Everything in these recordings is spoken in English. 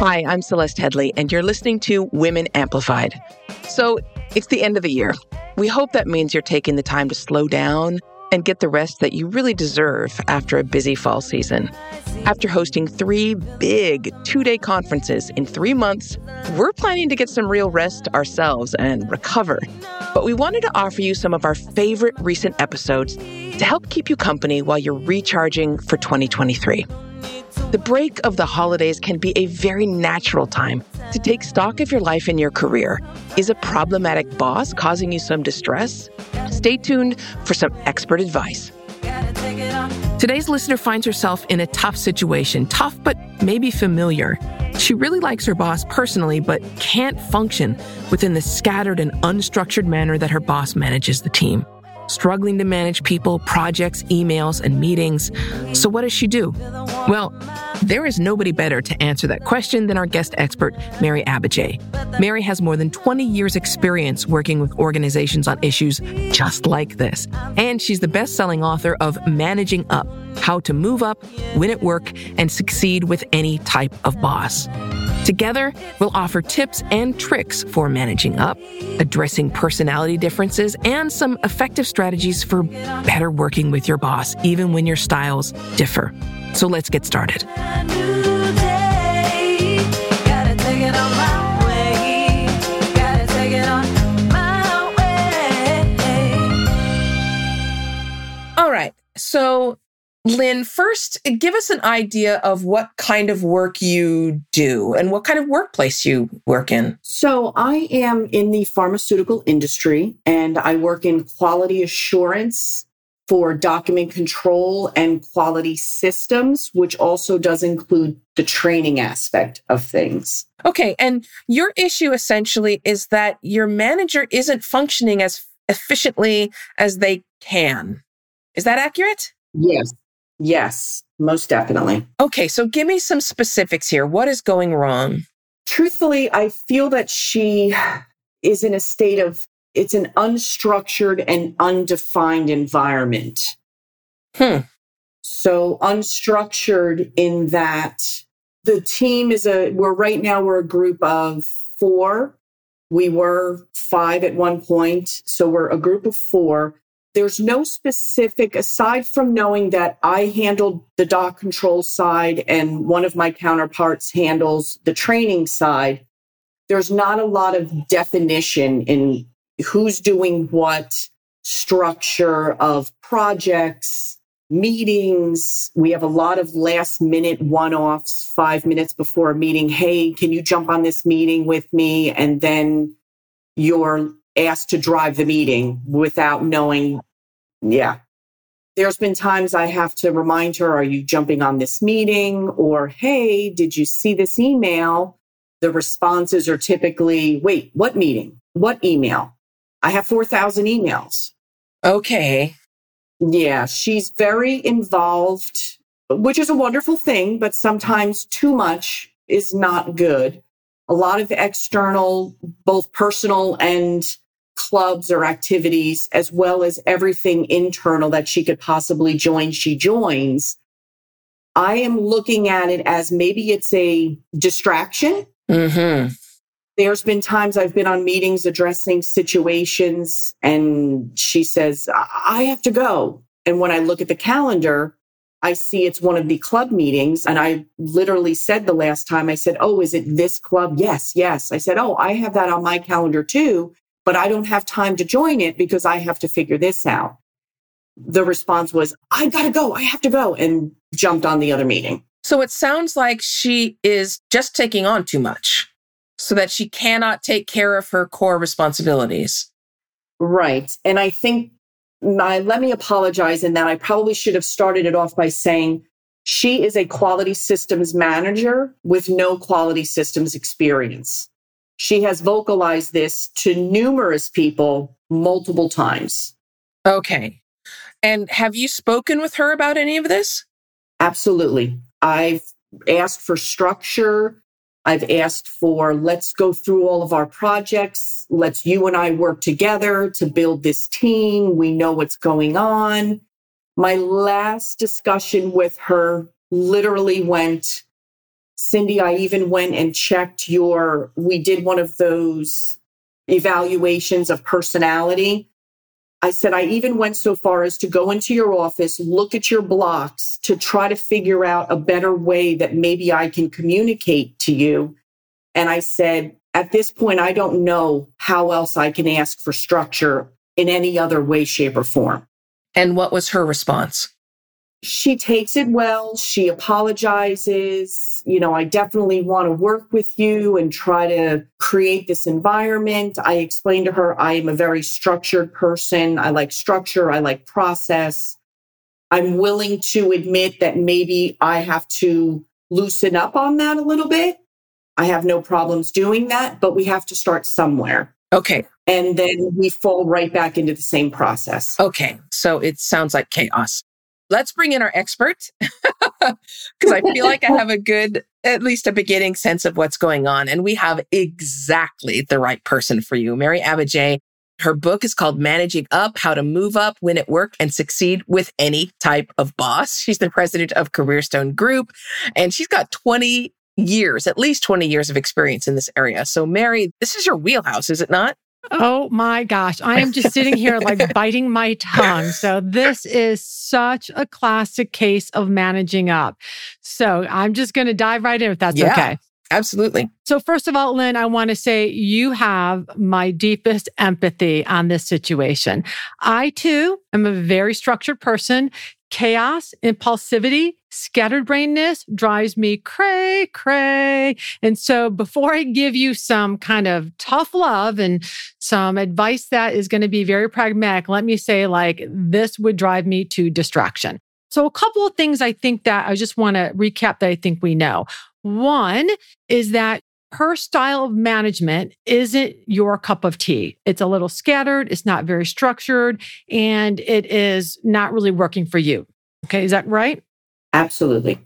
Hi, I'm Celeste Headlee, and you're listening to Women Amplified. So, it's the end of the year. We hope that means you're taking the time to slow down and get the rest that you really deserve after a busy fall season. After hosting three big two day conferences in three months, we're planning to get some real rest ourselves and recover. But we wanted to offer you some of our favorite recent episodes to help keep you company while you're recharging for 2023. The break of the holidays can be a very natural time to take stock of your life and your career. Is a problematic boss causing you some distress? Stay tuned for some expert advice. Today's listener finds herself in a tough situation, tough but maybe familiar. She really likes her boss personally, but can't function within the scattered and unstructured manner that her boss manages the team struggling to manage people, projects, emails, and meetings. So, what does she do? Well, there is nobody better to answer that question than our guest expert, Mary Abbajay. Mary has more than 20 years' experience working with organizations on issues just like this. And she's the best selling author of Managing Up How to Move Up, Win at Work, and Succeed with Any Type of Boss. Together, we'll offer tips and tricks for managing up, addressing personality differences, and some effective strategies for better working with your boss, even when your styles differ. So let's get started. All right. So Lynn, first, give us an idea of what kind of work you do and what kind of workplace you work in. So, I am in the pharmaceutical industry and I work in quality assurance for document control and quality systems, which also does include the training aspect of things. Okay. And your issue essentially is that your manager isn't functioning as efficiently as they can. Is that accurate? Yes. Yes, most definitely. Okay, so give me some specifics here. What is going wrong? Truthfully, I feel that she is in a state of it's an unstructured and undefined environment. Hmm. So unstructured in that the team is a we're right now we're a group of 4. We were 5 at one point, so we're a group of 4 there's no specific, aside from knowing that I handled the doc control side and one of my counterparts handles the training side, there's not a lot of definition in who's doing what, structure of projects, meetings. We have a lot of last minute one offs, five minutes before a meeting. Hey, can you jump on this meeting with me? And then you're asked to drive the meeting without knowing. Yeah. There's been times I have to remind her, are you jumping on this meeting? Or, hey, did you see this email? The responses are typically, wait, what meeting? What email? I have 4,000 emails. Okay. Yeah, she's very involved, which is a wonderful thing, but sometimes too much is not good. A lot of external, both personal and clubs or activities, as well as everything internal that she could possibly join, she joins. I am looking at it as maybe it's a distraction. Mm-hmm. There's been times I've been on meetings addressing situations, and she says, I have to go. And when I look at the calendar, I see it's one of the club meetings. And I literally said the last time, I said, Oh, is it this club? Yes, yes. I said, Oh, I have that on my calendar too but I don't have time to join it because I have to figure this out. The response was, I gotta go. I have to go and jumped on the other meeting. So it sounds like she is just taking on too much so that she cannot take care of her core responsibilities. Right. And I think my, let me apologize in that I probably should have started it off by saying she is a quality systems manager with no quality systems experience. She has vocalized this to numerous people multiple times. Okay. And have you spoken with her about any of this? Absolutely. I've asked for structure. I've asked for let's go through all of our projects. Let's you and I work together to build this team. We know what's going on. My last discussion with her literally went Cindy, I even went and checked your, we did one of those evaluations of personality. I said, I even went so far as to go into your office, look at your blocks to try to figure out a better way that maybe I can communicate to you. And I said, at this point, I don't know how else I can ask for structure in any other way, shape, or form. And what was her response? She takes it well. She apologizes. You know, I definitely want to work with you and try to create this environment. I explained to her I am a very structured person. I like structure. I like process. I'm willing to admit that maybe I have to loosen up on that a little bit. I have no problems doing that, but we have to start somewhere. Okay. And then we fall right back into the same process. Okay. So it sounds like chaos. Let's bring in our expert because I feel like I have a good, at least a beginning sense of what's going on. And we have exactly the right person for you. Mary Abbajay. her book is called Managing Up How to Move Up, Win at Work, and Succeed with Any Type of Boss. She's the president of Careerstone Group, and she's got 20 years, at least 20 years of experience in this area. So, Mary, this is your wheelhouse, is it not? Oh my gosh. I am just sitting here like biting my tongue. So, this is such a classic case of managing up. So, I'm just going to dive right in if that's yeah. okay. Absolutely. So, first of all, Lynn, I want to say you have my deepest empathy on this situation. I too am a very structured person. Chaos, impulsivity, scattered brainness drives me cray, cray. And so, before I give you some kind of tough love and some advice that is going to be very pragmatic, let me say, like, this would drive me to distraction. So, a couple of things I think that I just want to recap that I think we know. One is that her style of management isn't your cup of tea. It's a little scattered, it's not very structured, and it is not really working for you. Okay, is that right? Absolutely.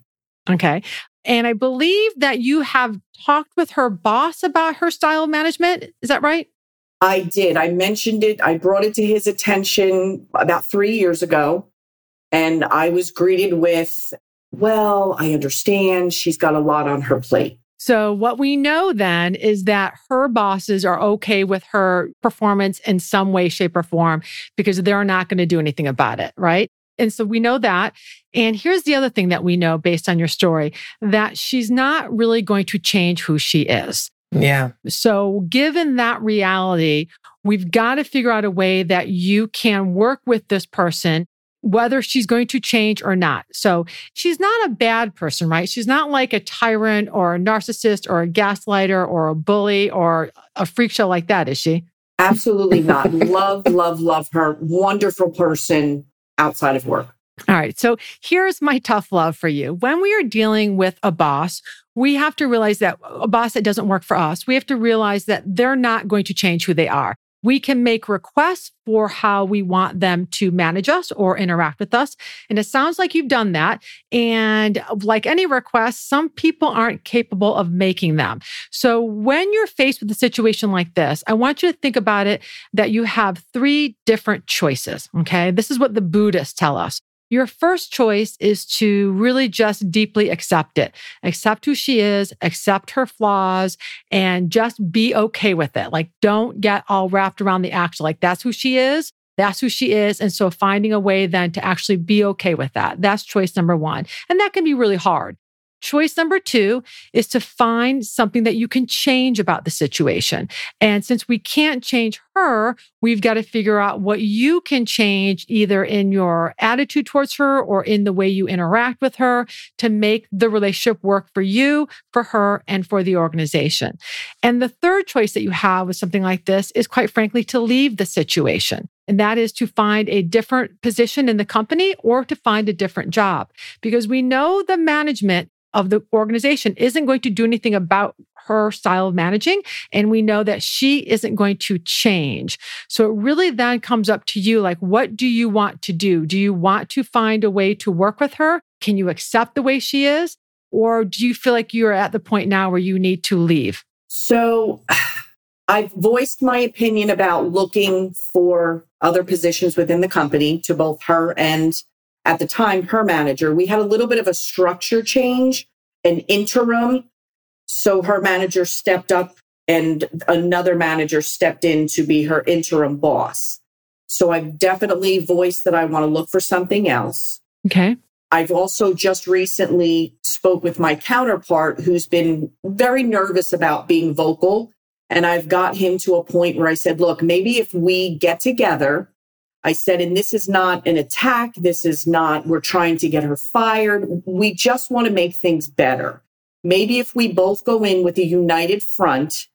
Okay. And I believe that you have talked with her boss about her style management. Is that right? I did. I mentioned it. I brought it to his attention about three years ago. And I was greeted with well, I understand she's got a lot on her plate. So, what we know then is that her bosses are okay with her performance in some way, shape, or form because they're not going to do anything about it, right? And so we know that. And here's the other thing that we know based on your story that she's not really going to change who she is. Yeah. So, given that reality, we've got to figure out a way that you can work with this person whether she's going to change or not. So she's not a bad person, right? She's not like a tyrant or a narcissist or a gaslighter or a bully or a freak show like that, is she? Absolutely not. love, love, love her. Wonderful person outside of work. All right. So here's my tough love for you. When we are dealing with a boss, we have to realize that a boss that doesn't work for us, we have to realize that they're not going to change who they are. We can make requests for how we want them to manage us or interact with us. And it sounds like you've done that. And uh, like any request, some people aren't capable of making them. So when you're faced with a situation like this, I want you to think about it that you have three different choices. Okay. This is what the Buddhists tell us. Your first choice is to really just deeply accept it, accept who she is, accept her flaws, and just be okay with it. Like, don't get all wrapped around the action. Like, that's who she is. That's who she is. And so finding a way then to actually be okay with that. That's choice number one. And that can be really hard. Choice number two is to find something that you can change about the situation. And since we can't change her, we've got to figure out what you can change either in your attitude towards her or in the way you interact with her to make the relationship work for you, for her, and for the organization. And the third choice that you have with something like this is quite frankly to leave the situation. And that is to find a different position in the company or to find a different job. Because we know the management of the organization isn't going to do anything about her style of managing. And we know that she isn't going to change. So it really then comes up to you like, what do you want to do? Do you want to find a way to work with her? Can you accept the way she is? Or do you feel like you're at the point now where you need to leave? So I've voiced my opinion about looking for other positions within the company to both her and at the time, her manager, we had a little bit of a structure change, an interim So her manager stepped up and another manager stepped in to be her interim boss. So I've definitely voiced that I want to look for something else. Okay. I've also just recently spoke with my counterpart who's been very nervous about being vocal. And I've got him to a point where I said, look, maybe if we get together, I said, and this is not an attack. This is not, we're trying to get her fired. We just want to make things better. Maybe if we both go in with a united front,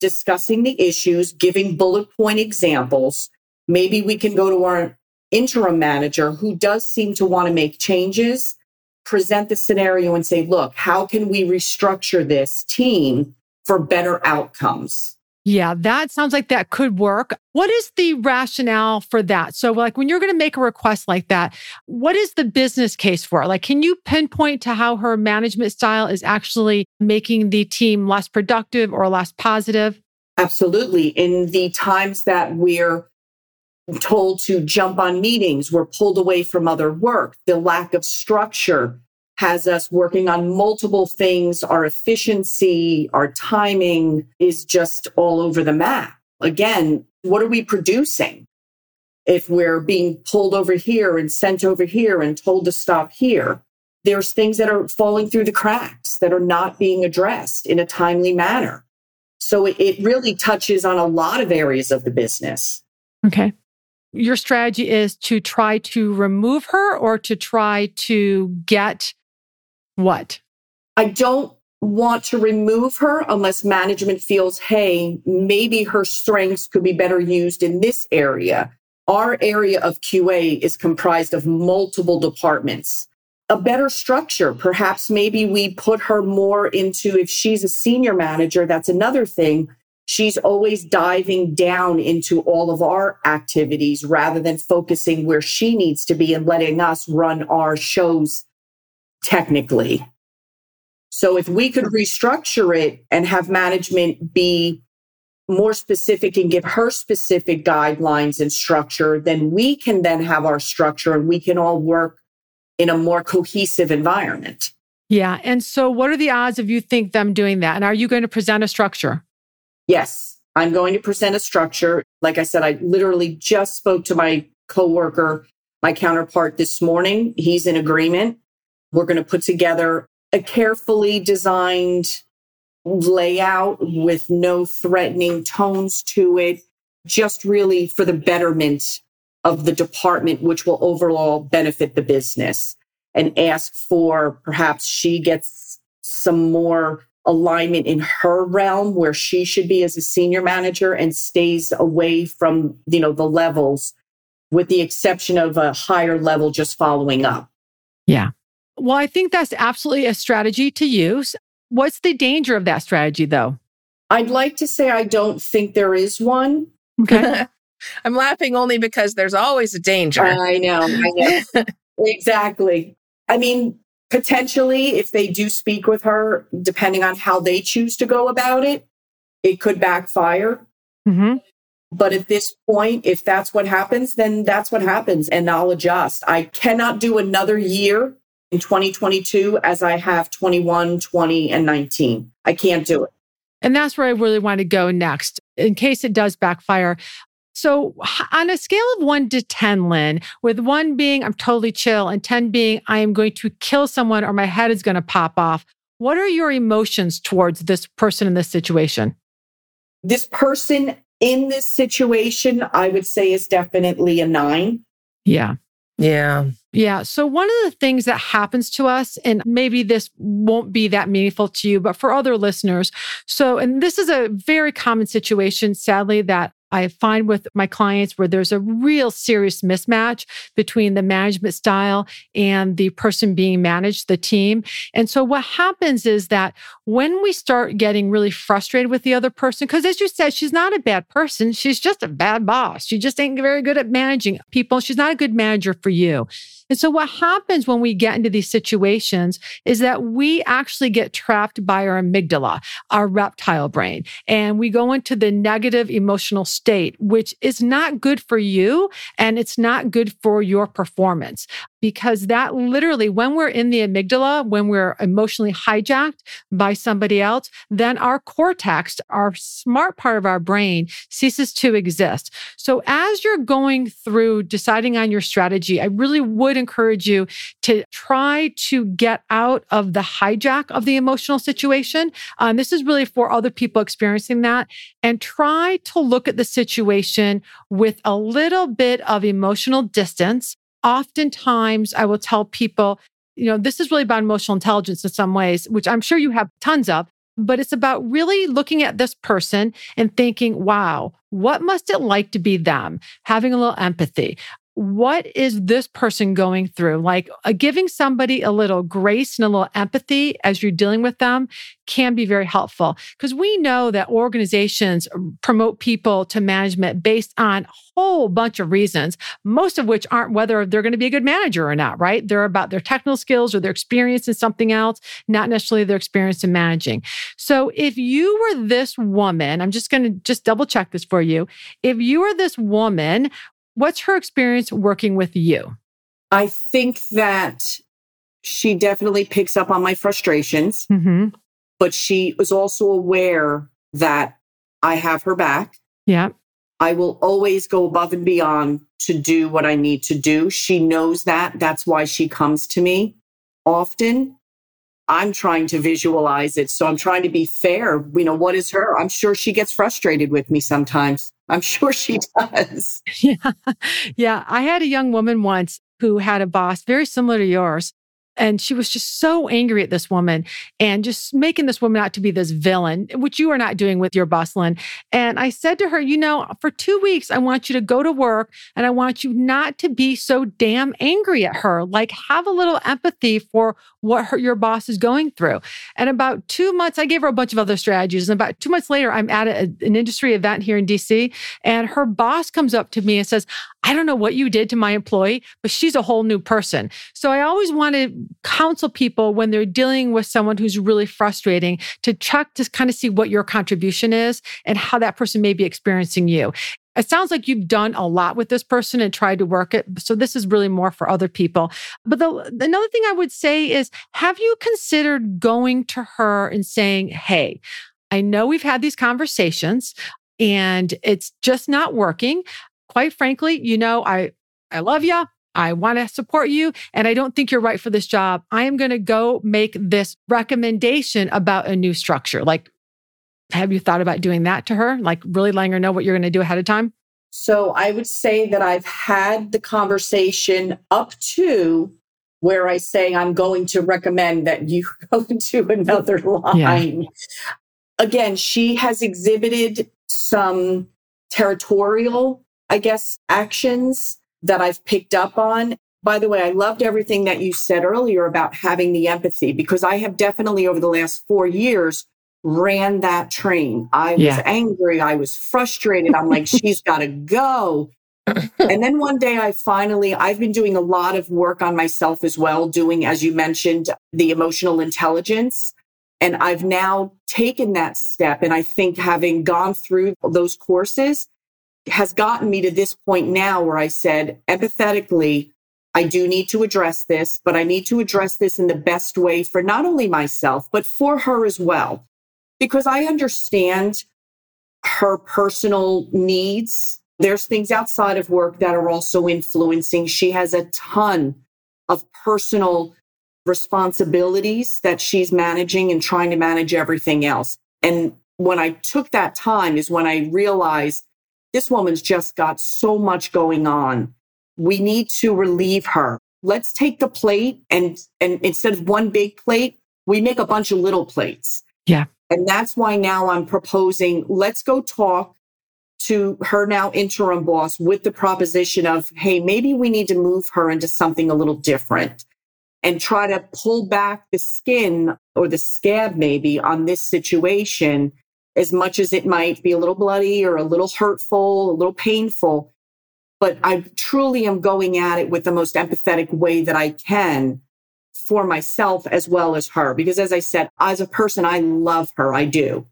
discussing the issues, giving bullet point examples, maybe we can go to our interim manager who does seem to want to make changes, present the scenario and say, look, how can we restructure this team for better outcomes? Yeah, that sounds like that could work. What is the rationale for that? So, like when you're going to make a request like that, what is the business case for it? Like, can you pinpoint to how her management style is actually making the team less productive or less positive? Absolutely. In the times that we're told to jump on meetings. We're pulled away from other work. The lack of structure has us working on multiple things. Our efficiency, our timing is just all over the map. Again, what are we producing? If we're being pulled over here and sent over here and told to stop here, there's things that are falling through the cracks that are not being addressed in a timely manner. So it, really touches on a lot of areas of the business. Okay your strategy is to try to remove her or to try to get what? I don't want to remove her unless management feels, hey, maybe her strengths could be better used in this area. Our area of QA is comprised of multiple departments. A better structure. Perhaps maybe we put her more into, if she's a senior manager, that's another thing she's always diving down into all of our activities rather than focusing where she needs to be and letting us run our shows technically. So if we could restructure it and have management be more specific and give her specific guidelines and structure, then we can then have our structure and we can all work in a more cohesive environment. Yeah. And so what are the odds of you think them doing that? And are you going to present a structure? Yes, I'm going to present a structure. Like I said, I literally just spoke to my coworker, my counterpart this morning. He's in agreement. We're going to put together a carefully designed layout with no threatening tones to it, just really for the betterment of the department, which will overall benefit the business and ask for perhaps she gets some more alignment in her realm where she should be as a senior manager and stays away from, you know, the levels with the exception of a higher level just following up. Yeah. Well, I think that's absolutely a strategy to use. What's the danger of that strategy though? I'd like to say I don't think there is one. Okay. I'm laughing only because there's always a danger. I know. I know. exactly. I mean, potentially, if they do speak with her, depending on how they choose to go about it, it could backfire. Mm-hmm. But at this point, if that's what happens, then that's what happens and I'll adjust. I cannot do another year in 2022 as I have 21, 20, and 19. I can't do it. And that's where I really want to go next. In case it does backfire, so, on a scale of one to 10, Lynn, with one being I'm totally chill and 10 being I am going to kill someone or my head is going to pop off, what are your emotions towards this person in this situation? This person in this situation, I would say is definitely a nine. Yeah. Yeah. Yeah. So, one of the things that happens to us, and maybe this won't be that meaningful to you, but for other listeners. So, and this is a very common situation, sadly, that I find with my clients where there's a real serious mismatch between the management style and the person being managed, the team. And so what happens is that when we start getting really frustrated with the other person, because as you said, she's not a bad person. She's just a bad boss. She just ain't very good at managing people. She's not a good manager for you. And so what happens when we get into these situations is that we actually get trapped by our amygdala, our reptile brain, and we go into the negative emotional state, which is not good for you and it's not good for your performance. Because that literally, when we're in the amygdala, when we're emotionally hijacked by somebody else, then our cortex, our smart part of our brain, ceases to exist. So as you're going through deciding on your strategy, I really would encourage you to try to get out of the hijack of the emotional situation. Um, this is really for other people experiencing that and try to look at the situation with a little bit of emotional distance oftentimes I will tell people, you know, this is really about emotional intelligence in some ways, which I'm sure you have tons of, but it's about really looking at this person and thinking, wow, what must it like to be them? Having a little empathy what is this person going through? Like uh, giving somebody a little grace and a little empathy as you're dealing with them can be very helpful because we know that organizations promote people to management based on a whole bunch of reasons, most of which aren't whether they're going to be a good manager or not, right? They're about their technical skills or their experience in something else, not necessarily their experience in managing. So if you were this woman, I'm just going to just double check this for you. If you were this woman What's her experience working with you? I think that she definitely picks up on my frustrations, mm-hmm. but she was also aware that I have her back. Yeah. I will always go above and beyond to do what I need to do. She knows that. That's why she comes to me often. I'm trying to visualize it. So I'm trying to be fair. You know, what is her? I'm sure she gets frustrated with me sometimes. I'm sure she does. Yeah. Yeah. I had a young woman once who had a boss very similar to yours. And she was just so angry at this woman and just making this woman out to be this villain, which you are not doing with your boss, Lynn. And I said to her, you know, for two weeks, I want you to go to work and I want you not to be so damn angry at her. Like, have a little empathy for what her, your boss is going through. And about two months, I gave her a bunch of other strategies. And about two months later, I'm at a, an industry event here in DC, and her boss comes up to me and says, I don't know what you did to my employee, but she's a whole new person. So I always want to counsel people when they're dealing with someone who's really frustrating to check to kind of see what your contribution is and how that person may be experiencing you. It sounds like you've done a lot with this person and tried to work it. So this is really more for other people. But the, another thing I would say is have you considered going to her and saying, Hey, I know we've had these conversations and it's just not working quite frankly, you know, I, I love you. I want to support you and I don't think you're right for this job. I am going to go make this recommendation about a new structure. Like, have you thought about doing that to her? Like, really letting her know what you're going to do ahead of time? So, I would say that I've had the conversation up to where I say I'm going to recommend that you go to another line. Yeah. Again, she has exhibited some territorial I guess, actions that I've picked up on. By the way, I loved everything that you said earlier about having the empathy because I have definitely over the last four years ran that train. I was yeah. angry. I was frustrated. I'm like, she's got to go. and then one day I finally, I've been doing a lot of work on myself as well, doing, as you mentioned, the emotional intelligence. And I've now taken that step. And I think having gone through those courses, has gotten me to this point now where I said, empathetically, I do need to address this, but I need to address this in the best way for not only myself, but for her as well. Because I understand her personal needs. There's things outside of work that are also influencing. She has a ton of personal responsibilities that she's managing and trying to manage everything else. And when I took that time is when I realized this woman's just got so much going on. We need to relieve her. Let's take the plate and, and instead of one big plate, we make a bunch of little plates. Yeah. And that's why now I'm proposing let's go talk to her now interim boss with the proposition of, hey, maybe we need to move her into something a little different and try to pull back the skin or the scab maybe on this situation as much as it might be a little bloody or a little hurtful, a little painful. But I truly am going at it with the most empathetic way that I can for myself as well as her. Because as I said, as a person, I love her. I do.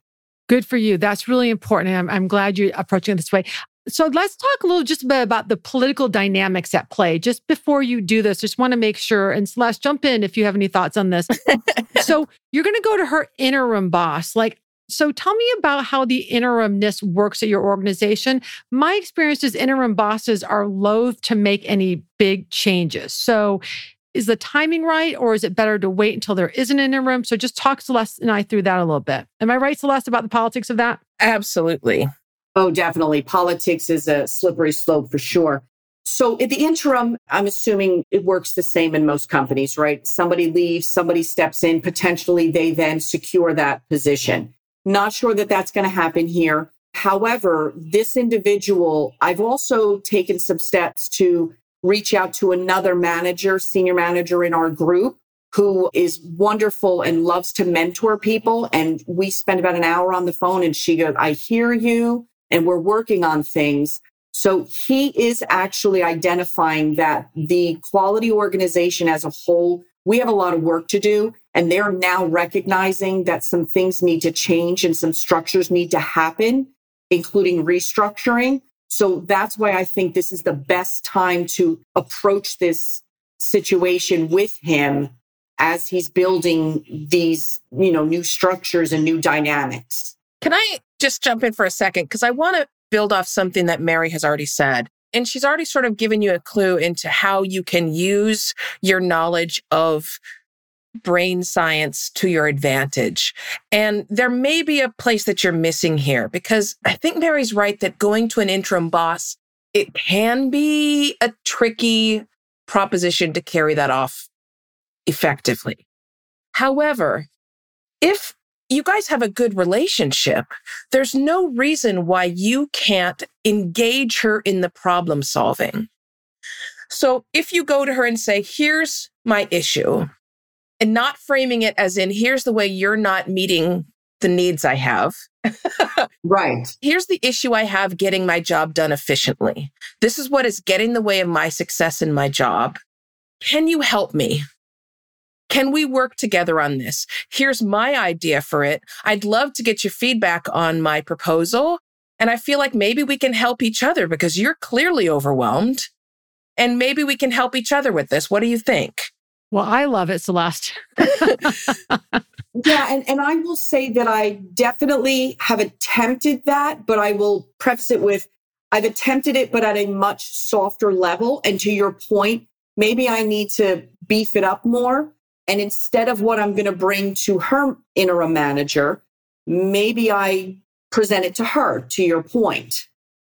Good for you. That's really important. I'm, I'm glad you're approaching it this way. So let's talk a little just a bit about the political dynamics at play. Just before you do this, just want to make sure, and Celeste, jump in if you have any thoughts on this. so you're going to go to her interim boss. Like, so tell me about how the interimness works at your organization. My experience is interim bosses are loath to make any big changes. So is the timing right or is it better to wait until there is an interim? So just talk Celeste and I through that a little bit. Am I right, Celeste, about the politics of that? Absolutely. Oh, definitely. Politics is a slippery slope for sure. So in the interim, I'm assuming it works the same in most companies, right? Somebody leaves, somebody steps in, potentially they then secure that position. Not sure that that's going to happen here. However, this individual, I've also taken some steps to reach out to another manager, senior manager in our group who is wonderful and loves to mentor people. And we spend about an hour on the phone and she goes, I hear you and we're working on things. So he is actually identifying that the quality organization as a whole, we have a lot of work to do. And they're now recognizing that some things need to change and some structures need to happen, including restructuring. So that's why I think this is the best time to approach this situation with him as he's building these, you know, new structures and new dynamics. Can I just jump in for a second? Because I want to build off something that Mary has already said. And she's already sort of given you a clue into how you can use your knowledge of brain science to your advantage. And there may be a place that you're missing here because I think Mary's right that going to an interim boss, it can be a tricky proposition to carry that off effectively. However, if you guys have a good relationship, there's no reason why you can't engage her in the problem solving. So if you go to her and say, here's my issue, and not framing it as in, here's the way you're not meeting the needs I have. right. Here's the issue I have getting my job done efficiently. This is what is getting the way of my success in my job. Can you help me? Can we work together on this? Here's my idea for it. I'd love to get your feedback on my proposal. And I feel like maybe we can help each other because you're clearly overwhelmed. And maybe we can help each other with this. What do you think? Well, I love it, Celeste. yeah, and, and I will say that I definitely have attempted that, but I will preface it with I've attempted it, but at a much softer level. And to your point, maybe I need to beef it up more. And instead of what I'm going to bring to her interim manager, maybe I present it to her, to your point.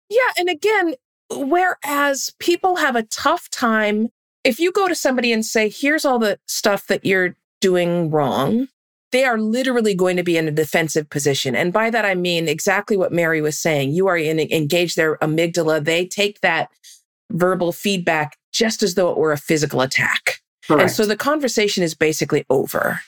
Yeah. And again, whereas people have a tough time if you go to somebody and say, here's all the stuff that you're doing wrong, they are literally going to be in a defensive position. And by that, I mean exactly what Mary was saying. You are in, engage their amygdala. They take that verbal feedback just as though it were a physical attack. Correct. And so the conversation is basically over.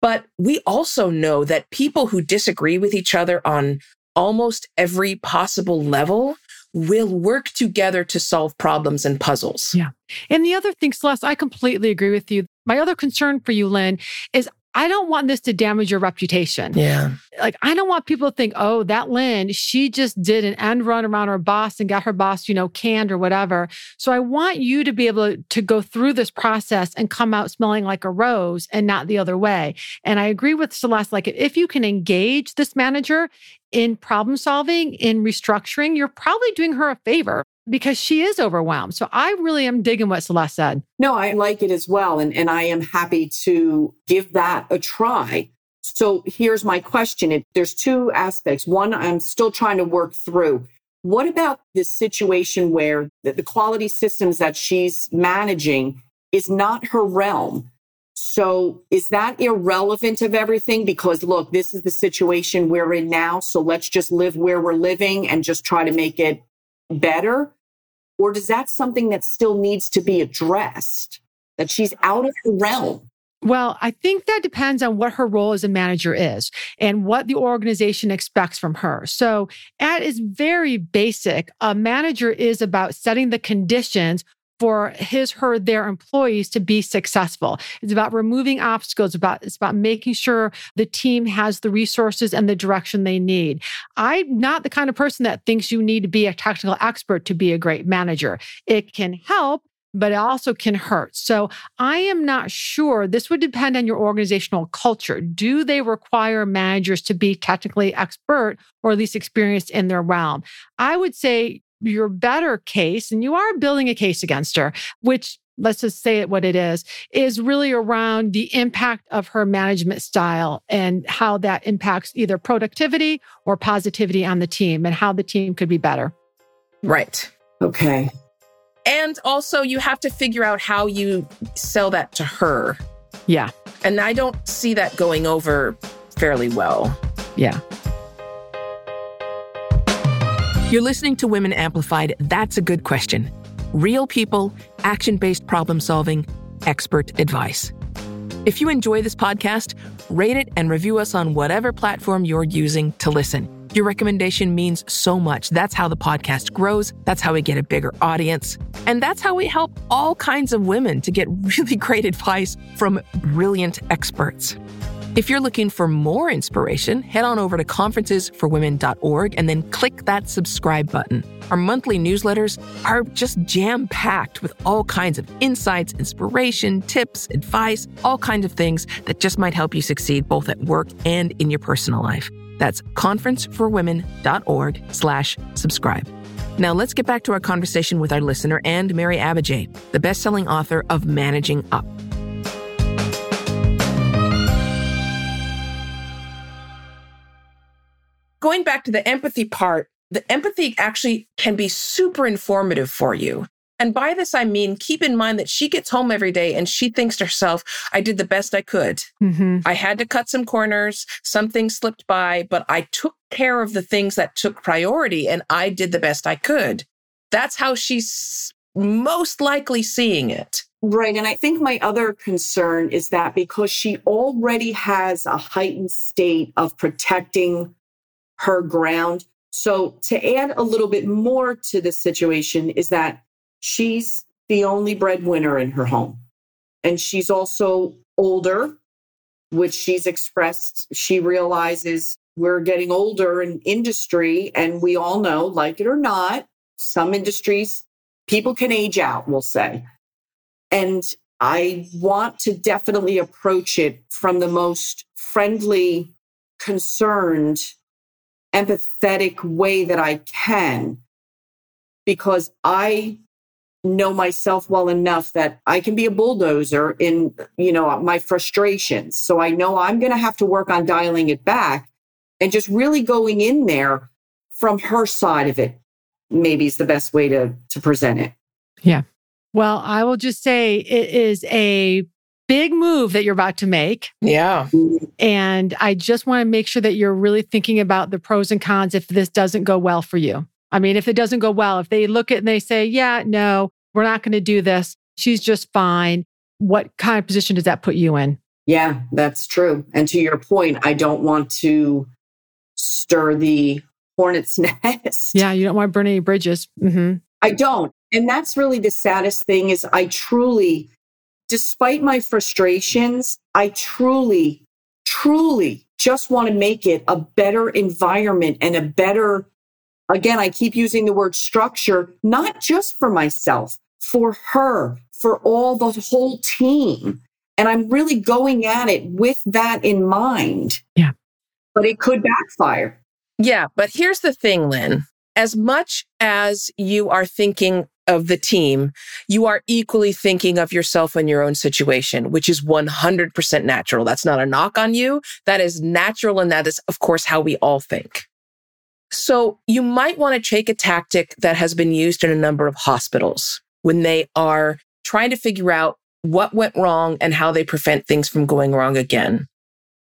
But we also know that people who disagree with each other on almost every possible level will work together to solve problems and puzzles. Yeah. And the other thing, Celeste, I completely agree with you. My other concern for you, Lynn, is I don't want this to damage your reputation. Yeah. Like, I don't want people to think, oh, that Lynn, she just did an end run around her boss and got her boss, you know, canned or whatever. So I want you to be able to go through this process and come out smelling like a rose and not the other way. And I agree with Celeste, like, if you can engage this manager in problem solving, in restructuring, you're probably doing her a favor because she is overwhelmed. So I really am digging what Celeste said. No, I like it as well. And, and I am happy to give that a try. So here's my question. It, there's two aspects. One, I'm still trying to work through. What about this situation where the, the quality systems that she's managing is not her realm? So is that irrelevant of everything? Because look, this is the situation we're in now. So let's just live where we're living and just try to make it better. Or does that something that still needs to be addressed? That she's out of the realm? Well, I think that depends on what her role as a manager is and what the organization expects from her. So, at its very basic, a manager is about setting the conditions for his, her, their employees to be successful. It's about removing obstacles. About it's about making sure the team has the resources and the direction they need. I'm not the kind of person that thinks you need to be a technical expert to be a great manager. It can help, but it also can hurt. So I am not sure. This would depend on your organizational culture. Do they require managers to be technically expert or at least experienced in their realm? I would say your better case, and you are building a case against her, which let's just say it what it is, is really around the impact of her management style and how that impacts either productivity or positivity on the team and how the team could be better. Right. Okay. And also, you have to figure out how you sell that to her. Yeah. And I don't see that going over fairly well. Yeah. You're listening to Women Amplified. That's a good question. Real people, action based problem solving, expert advice. If you enjoy this podcast, rate it and review us on whatever platform you're using to listen. Your recommendation means so much. That's how the podcast grows. That's how we get a bigger audience. And that's how we help all kinds of women to get really great advice from brilliant experts. If you're looking for more inspiration, head on over to conferencesforwomen.org and then click that subscribe button. Our monthly newsletters are just jam packed with all kinds of insights, inspiration, tips, advice, all kinds of things that just might help you succeed both at work and in your personal life. That's conferenceforwomen.org slash subscribe. Now let's get back to our conversation with our listener and Mary Abbajay, the best-selling author of Managing Up. Going back to the empathy part, the empathy actually can be super informative for you. And by this, I mean, keep in mind that she gets home every day and she thinks to herself, I did the best I could. Mm-hmm. I had to cut some corners. Something slipped by, but I took care of the things that took priority and I did the best I could. That's how she's most likely seeing it. Right. And I think my other concern is that because she already has a heightened state of protecting her ground. So to add a little bit more to the situation is that she's the only breadwinner in her home. And she's also older, which she's expressed. She realizes we're getting older in industry. And we all know, like it or not, some industries, people can age out, we'll say. And I want to definitely approach it from the most friendly, concerned, empathetic way that I can, because I know myself well enough that I can be a bulldozer in, you know, my frustrations. So I know I'm going to have to work on dialing it back and just really going in there from her side of it. Maybe is the best way to to present it. Yeah. Well, I will just say it is a big move that you're about to make. Yeah. And I just want to make sure that you're really thinking about the pros and cons if this doesn't go well for you. I mean, if it doesn't go well, if they look at it and they say, yeah, no, we're not going to do this, she's just fine. What kind of position does that put you in? Yeah, that's true. And to your point, I don't want to stir the hornet's nest. Yeah, you don't want to burn any bridges. Mm-hmm. I don't. And that's really the saddest thing is I truly, despite my frustrations, I truly, truly just want to make it a better environment and a better Again, I keep using the word structure, not just for myself, for her, for all the whole team. And I'm really going at it with that in mind. Yeah. But it could backfire. Yeah. But here's the thing, Lynn. As much as you are thinking of the team, you are equally thinking of yourself and your own situation, which is 100% natural. That's not a knock on you. That is natural. And that is, of course, how we all think. So you might want to take a tactic that has been used in a number of hospitals when they are trying to figure out what went wrong and how they prevent things from going wrong again.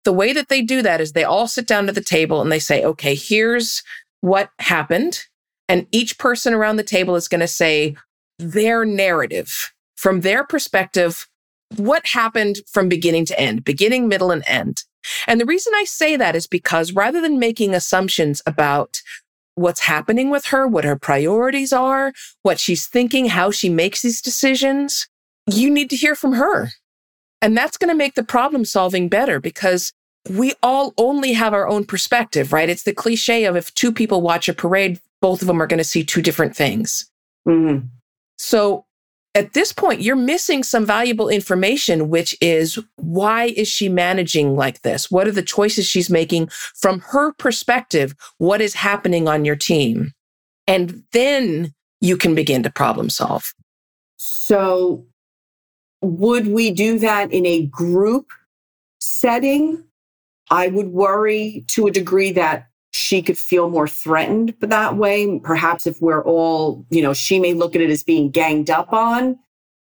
The way that they do that is they all sit down to the table and they say, okay, here's what happened. And each person around the table is going to say their narrative from their perspective. What happened from beginning to end, beginning, middle, and end. And the reason I say that is because rather than making assumptions about what's happening with her, what her priorities are, what she's thinking, how she makes these decisions. You need to hear from her. And that's going to make the problem solving better because we all only have our own perspective, right? It's the cliche of if two people watch a parade, both of them are going to see two different things. Mm-hmm. So at this point, you're missing some valuable information, which is why is she managing like this? What are the choices she's making from her perspective? What is happening on your team? And then you can begin to problem solve. So, would we do that in a group setting? I would worry to a degree that she could feel more threatened that way. Perhaps if we're all, you know, she may look at it as being ganged up on.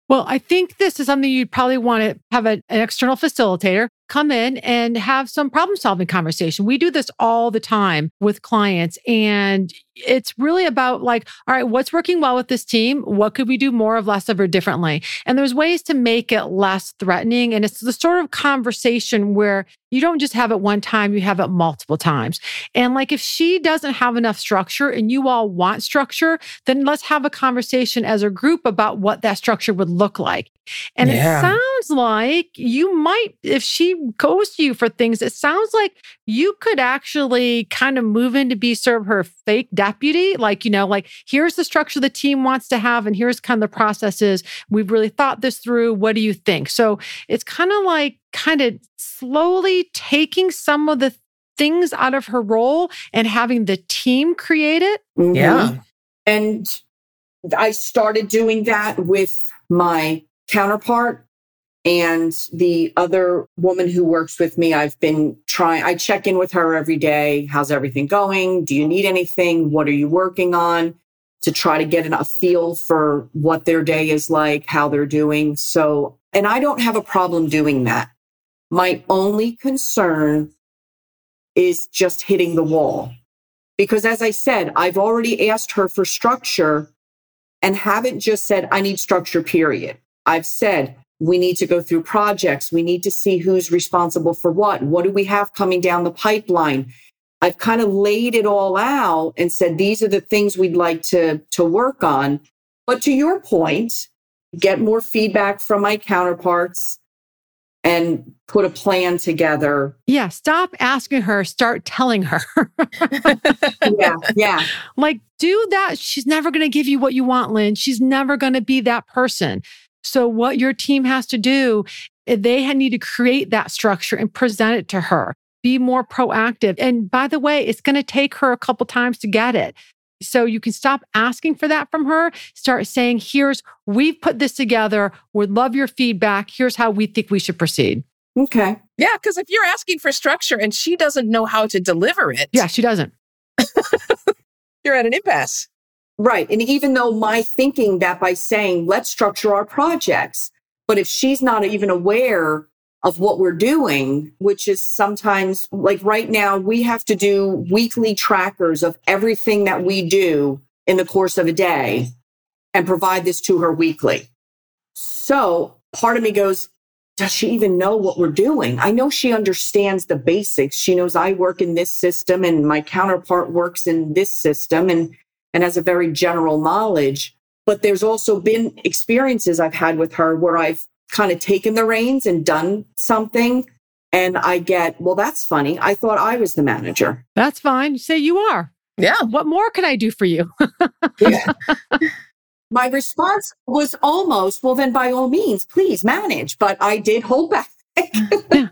Well, I think this is something you'd probably want to have a, an external facilitator come in and have some problem solving conversation. We do this all the time with clients and it's really about like, all right, what's working well with this team? What could we do more of, less of, or differently? And there's ways to make it less threatening. And it's the sort of conversation where you don't just have it one time, you have it multiple times. And like if she doesn't have enough structure and you all want structure, then let's have a conversation as a group about what that structure would look like. And yeah. it sounds like you might, if she goes to you for things, it sounds like you could actually kind of move in to be serve her fake deputy. Like, you know, like here's the structure the team wants to have, and here's kind of the processes. We've really thought this through. What do you think? So it's kind of like kind of slowly taking some of the things out of her role and having the team create it. Mm-hmm. Yeah. And I started doing that with my counterpart and the other woman who works with me, I've been trying, I check in with her every day. How's everything going? Do you need anything? What are you working on? To try to get a feel for what their day is like, how they're doing. So, and I don't have a problem doing that. My only concern is just hitting the wall. Because as I said, I've already asked her for structure and haven't just said, I need structure, period. I've said, we need to go through projects. We need to see who's responsible for what. What do we have coming down the pipeline? I've kind of laid it all out and said, these are the things we'd like to, to work on. But to your point, get more feedback from my counterparts and put a plan together. Yeah. Stop asking her, start telling her. yeah. Yeah. Like, do that. She's never going to give you what you want, Lynn. She's never going to be that person. So, what your team has to do, eh, they need to create that structure and present it to her. Be more proactive. And by the way, it's going to take her a couple times to get it. So you can stop asking for that from her. Start saying, here's, we've put this together. Would love your feedback. Here's how we think we should proceed. Okay. Yeah. Cause if you're asking for structure and she doesn't know how to deliver it. Yeah, she doesn't. you're at an impasse. Right. And even though my thinking that by saying, let's structure our projects, but if she's not even aware of what we're doing, which is sometimes like right now, we have to do weekly trackers of everything that we do in the course of a day and provide this to her weekly. So part of me goes, does she even know what we're doing? I know she understands the basics. She knows I work in this system and my counterpart works in this system. And and has a very general knowledge. But there's also been experiences I've had with her where I've kind of taken the reins and done something. And I get, well, that's funny. I thought I was the manager. That's fine. Say you are. Yeah. What more can I do for you? yeah. My response was almost, well, then by all means, please manage. But I did hold back. yeah.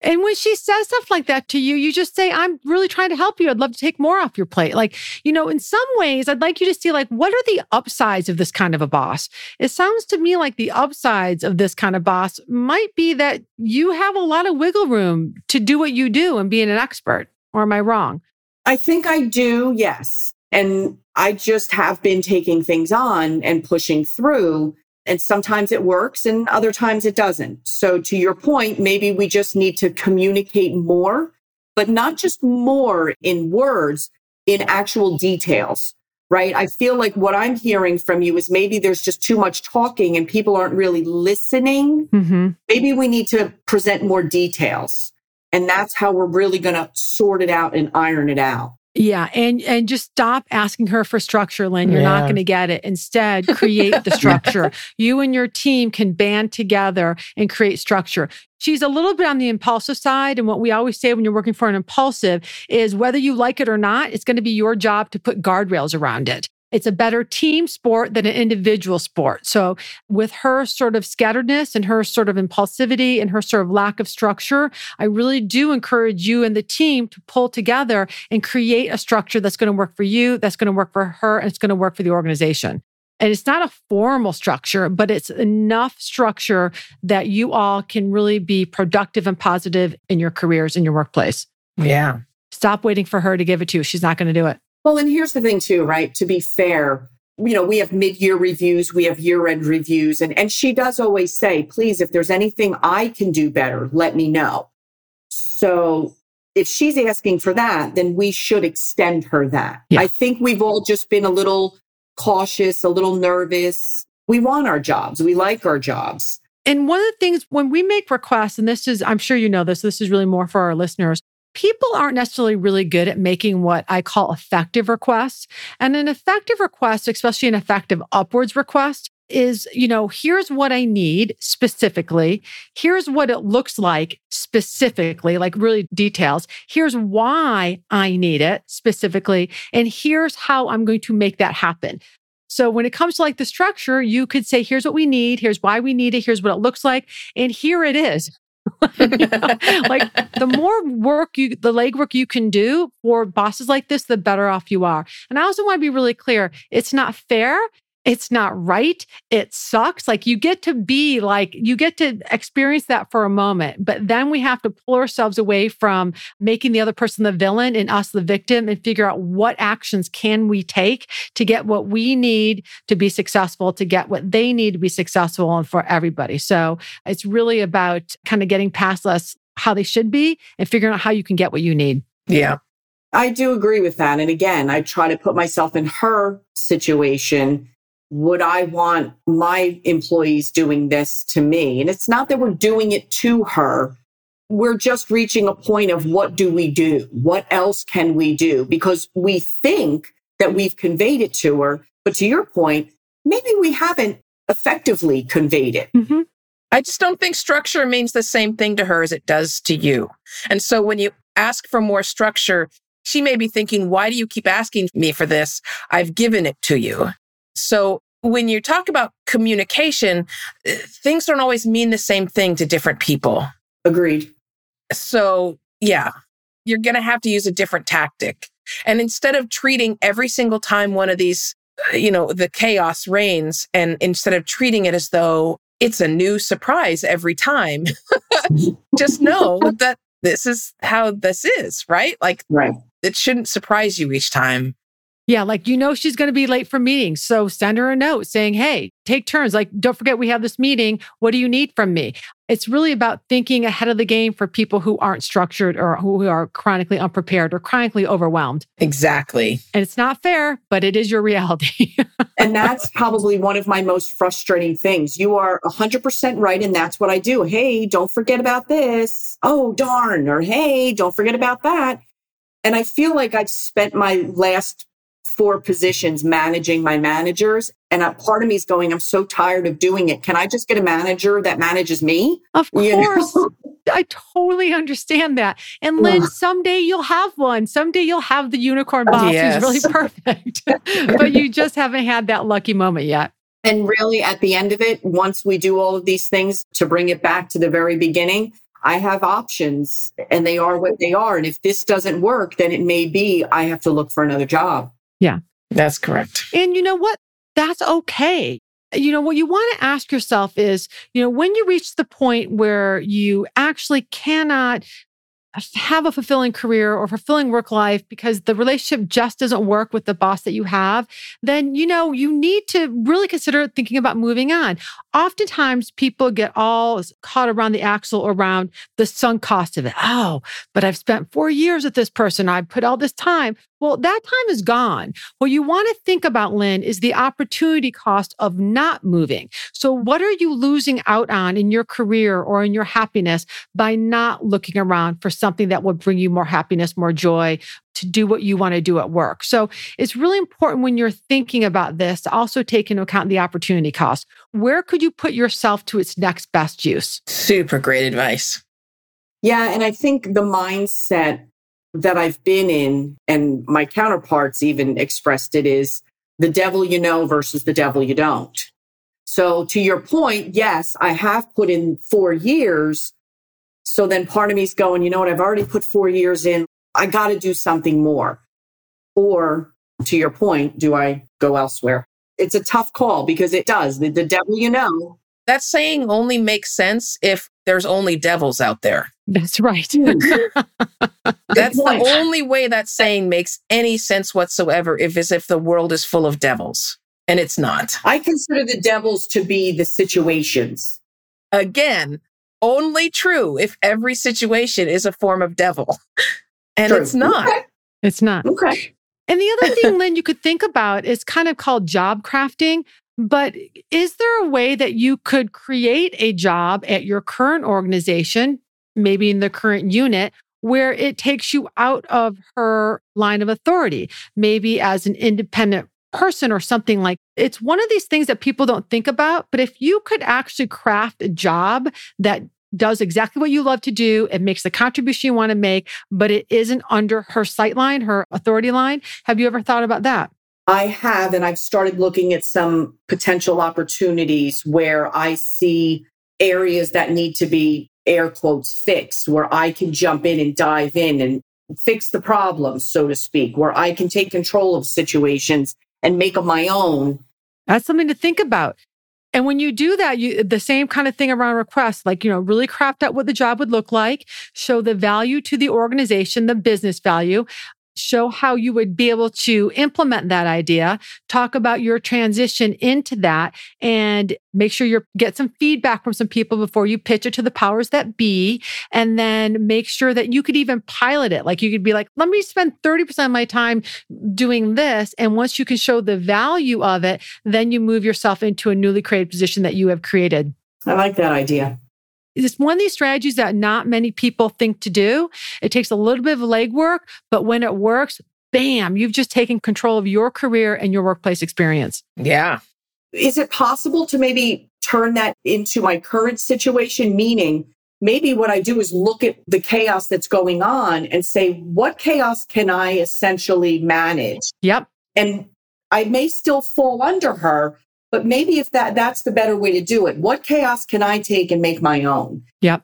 And when she says stuff like that to you, you just say, I'm really trying to help you. I'd love to take more off your plate. Like, you know, in some ways, I'd like you to see, like, what are the upsides of this kind of a boss? It sounds to me like the upsides of this kind of boss might be that you have a lot of wiggle room to do what you do and being an expert. Or am I wrong? I think I do, yes. And I just have been taking things on and pushing through and sometimes it works and other times it doesn't. So to your point, maybe we just need to communicate more, but not just more in words, in actual details, right? I feel like what I'm hearing from you is maybe there's just too much talking and people aren't really listening. Mm-hmm. Maybe we need to present more details. And that's how we're really going to sort it out and iron it out. Yeah, and and just stop asking her for structure, Lynn. You're yeah. not going to get it. Instead, create the structure. you and your team can band together and create structure. She's a little bit on the impulsive side, and what we always say when you're working for an impulsive is whether you like it or not, it's going to be your job to put guardrails around it. It's a better team sport than an individual sport. So, with her sort of scatteredness and her sort of impulsivity and her sort of lack of structure, I really do encourage you and the team to pull together and create a structure that's going to work for you, that's going to work for her, and it's going to work for the organization. And it's not a formal structure, but it's enough structure that you all can really be productive and positive in your careers, in your workplace. Yeah. Stop waiting for her to give it to you. She's not going to do it. Well, and here's the thing too, right? To be fair, you know, we have mid-year reviews, we have year-end reviews, and, and she does always say, please, if there's anything I can do better, let me know. So if she's asking for that, then we should extend her that. Yeah. I think we've all just been a little cautious, a little nervous. We want our jobs. We like our jobs. And one of the things when we make requests, and this is, I'm sure you know this, this is really more for our listeners people aren't necessarily really good at making what I call effective requests. And an effective request, especially an effective upwards request, is, you know, here's what I need specifically. Here's what it looks like specifically, like really details. Here's why I need it specifically. And here's how I'm going to make that happen. So when it comes to like the structure, you could say, here's what we need. Here's why we need it. Here's what it looks like. And here it is. like the more work you, the legwork you can do for bosses like this, the better off you are. And I also want to be really clear it's not fair it's not right. It sucks. Like you get to be like, you get to experience that for a moment, but then we have to pull ourselves away from making the other person the villain and us the victim and figure out what actions can we take to get what we need to be successful, to get what they need to be successful and for everybody. So it's really about kind of getting past us how they should be and figuring out how you can get what you need. Yeah. I do agree with that. And again, I try to put myself in her situation would I want my employees doing this to me? And it's not that we're doing it to her. We're just reaching a point of what do we do? What else can we do? Because we think that we've conveyed it to her. But to your point, maybe we haven't effectively conveyed it. Mm-hmm. I just don't think structure means the same thing to her as it does to you. And so when you ask for more structure, she may be thinking, why do you keep asking me for this? I've given it to you. So when you talk about communication, uh, things don't always mean the same thing to different people. Agreed. So, yeah, you're going to have to use a different tactic. And instead of treating every single time one of these, uh, you know, the chaos reigns, and instead of treating it as though it's a new surprise every time, just know that this is how this is, right? Like, right. it shouldn't surprise you each time. Yeah, like you know she's going to be late for meetings. So send her a note saying, "Hey, take turns. Like don't forget we have this meeting. What do you need from me?" It's really about thinking ahead of the game for people who aren't structured or who are chronically unprepared or chronically overwhelmed. Exactly. And it's not fair, but it is your reality. and that's probably one of my most frustrating things. You are 100% right and that's what I do. Hey, don't forget about this. Oh, darn. Or hey, don't forget about that. And I feel like I've spent my last four positions managing my managers. And a part of me is going, I'm so tired of doing it. Can I just get a manager that manages me? Of course. You know? I totally understand that. And Lynn, someday you'll have one. Someday you'll have the unicorn boss yes. who's really perfect. but you just haven't had that lucky moment yet. And really, at the end of it, once we do all of these things to bring it back to the very beginning, I have options and they are what they are. And if this doesn't work, then it may be I have to look for another job. Yeah. That's correct. And you know what? That's okay. You know, what you want to ask yourself is, you know, when you reach the point where you actually cannot have a fulfilling career or fulfilling work life because the relationship just doesn't work with the boss that you have, then, you know, you need to really consider thinking about moving on. Oftentimes people get all caught around the axle around the sunk cost of it. Oh, but I've spent four years with this person. I've put all this time. Well, that time is gone. What you want to think about, Lynn, is the opportunity cost of not moving. So, what are you losing out on in your career or in your happiness by not looking around for something that will bring you more happiness, more joy, to do what you want to do at work. So it's really important when you're thinking about this to also take into account the opportunity cost. Where could you put yourself to its next best use? Super great advice. Yeah. And I think the mindset that I've been in, and my counterparts even expressed it, is the devil you know versus the devil you don't. So to your point, yes, I have put in four years. So then part of me is going, you know what? I've already put four years in. I got to do something more. Or to your point, do I go elsewhere? It's a tough call because it does. The, the devil you know. That saying only makes sense if there's only devils out there. That's right. Hmm. That's the only way that saying makes any sense whatsoever if as if the world is full of devils. And it's not. I consider the devils to be the situations. Again, only true if every situation is a form of devil. And True. it's not. Okay. it's not. okay. And the other thing, Lynn, you could think about is kind of called job crafting. But is there a way that you could create a job at your current organization, maybe in the current unit, where it takes you out of her line of authority, maybe as an independent person or something like it's one of these things that people don't think about but if you could actually craft a job that does exactly what you love to do it makes the contribution you want to make but it isn't under her sight line her authority line have you ever thought about that I have, and I've started looking at some potential opportunities where I see areas that need to be air quotes fixed, where I can jump in and dive in and fix the problems, so to speak, where I can take control of situations and make them my own. That's something to think about. And when you do that, you the same kind of thing around requests, like, you know, really craft out what the job would look like, show the value to the organization, the business value, show how you would be able to implement that idea, talk about your transition into that, and make sure you get some feedback from some people before you pitch it to the powers that be. And then make sure that you could even pilot it. Like you could be like, let me spend 30% of my time doing this. And once you can show the value of it, then you move yourself into a newly created position that you have created. I like that idea. It's one of these strategies that not many people think to do. It takes a little bit of legwork, but when it works, bam, you've just taken control of your career and your workplace experience. Yeah. Is it possible to maybe turn that into my current situation? Meaning, maybe what I do is look at the chaos that's going on and say, what chaos can I essentially manage? Yep. And I may still fall under her, but maybe if that that's the better way to do it. What chaos can I take and make my own? Yep.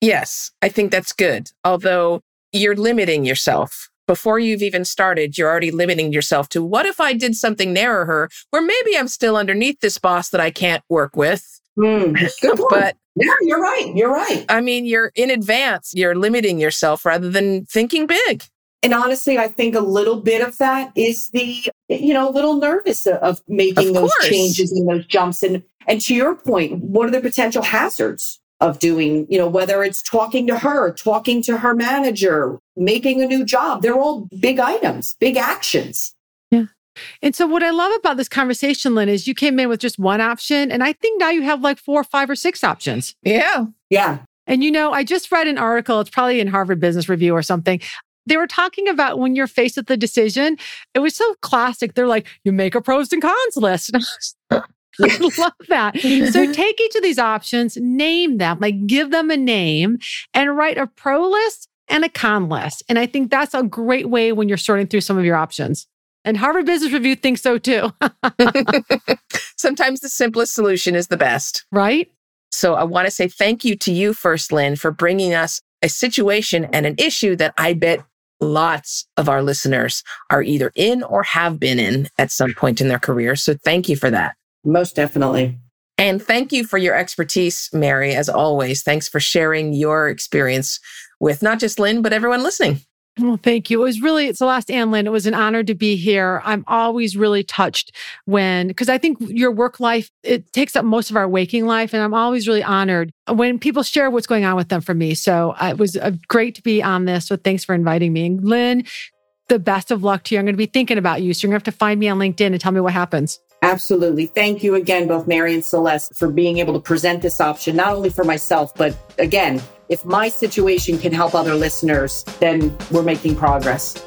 Yes, I think that's good. Although you're limiting yourself. Before you've even started, you're already limiting yourself to what if I did something near her where maybe I'm still underneath this boss that I can't work with. Hmm, good point. But yeah, you're right. You're right. I mean, you're in advance, you're limiting yourself rather than thinking big. And honestly, I think a little bit of that is the, you know, a little nervous of making Of those changes and those jumps. And and to your point, what are the potential hazards of doing, you know, whether it's talking to her, talking to her manager, making a new job? They're all big items, big actions. Yeah. And so, what I love about this conversation, Lynn, is you came in with just one option. And I think now you have like four, five, or six options. Yeah. Yeah. And you know, I just read an article, it's probably in Harvard Business Review or something. They were talking about when you're faced with the decision. It was so classic. They're like, you make a pros and cons list. I love that. So mm-hmm. take each of these options, name them, like give them a name, and write a pro list and a con list. And I think that's a great way when you're sorting through some of your options. And Harvard Business Review thinks so too, Sometimes the simplest solution is the best. right? So I want to say thank you to you first, Lynn, for bringing us a situation and an issue that I bet lots of our listeners are either in or have been in at some point in their career. So thank you for that. Most definitely. And thank you for your expertise, Mary, as always. Thanks for sharing your experience with not just Lynn, but everyone listening. Well, thank you. It was really, Celeste and Lynn, it was an honor to be here. I'm always really touched when, because I think your work life, it takes up most of our waking life. And I'm always really honored when people share what's going on with them for me. So uh, it was uh, great to be on this. So thanks for inviting me. And Lynn, the best of luck to you. I'm going to be thinking about you. So you're going to have to find me on LinkedIn and tell me what happens. Absolutely. Thank you again, both Mary and Celeste, for being able to present this option, not only for myself, but again, if my situation can help other listeners, then we're making progress.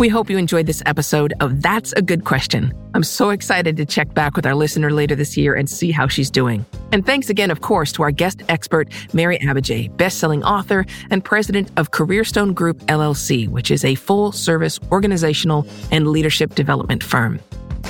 We hope you enjoyed this episode of That's a Good Question. I'm so excited to check back with our listener later this year and see how she's doing. And thanks again, of course, to our guest expert, Mary Abbajay, best-selling author and president of Careerstone Group LLC, which is a full-service organizational and leadership development firm.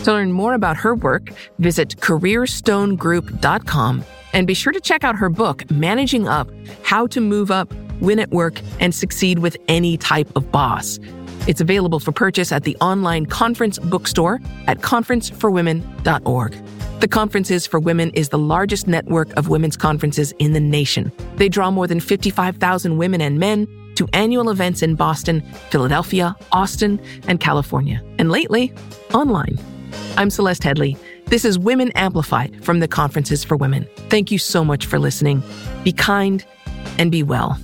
To learn more about her work, visit careerstonegroup.com and be sure to check out her book, Managing Up How to Move Up, Win at Work, and Succeed with Any Type of Boss. It's available for purchase at the online conference bookstore at conferenceforwomen.org. The Conferences for Women is the largest network of women's conferences in the nation. They draw more than 55,000 women and men to annual events in Boston, Philadelphia, Austin, and California, and lately, online. I'm Celeste Headlee. This is Women Amplified from the Conferences for Women. Thank you so much for listening. Be kind and be well.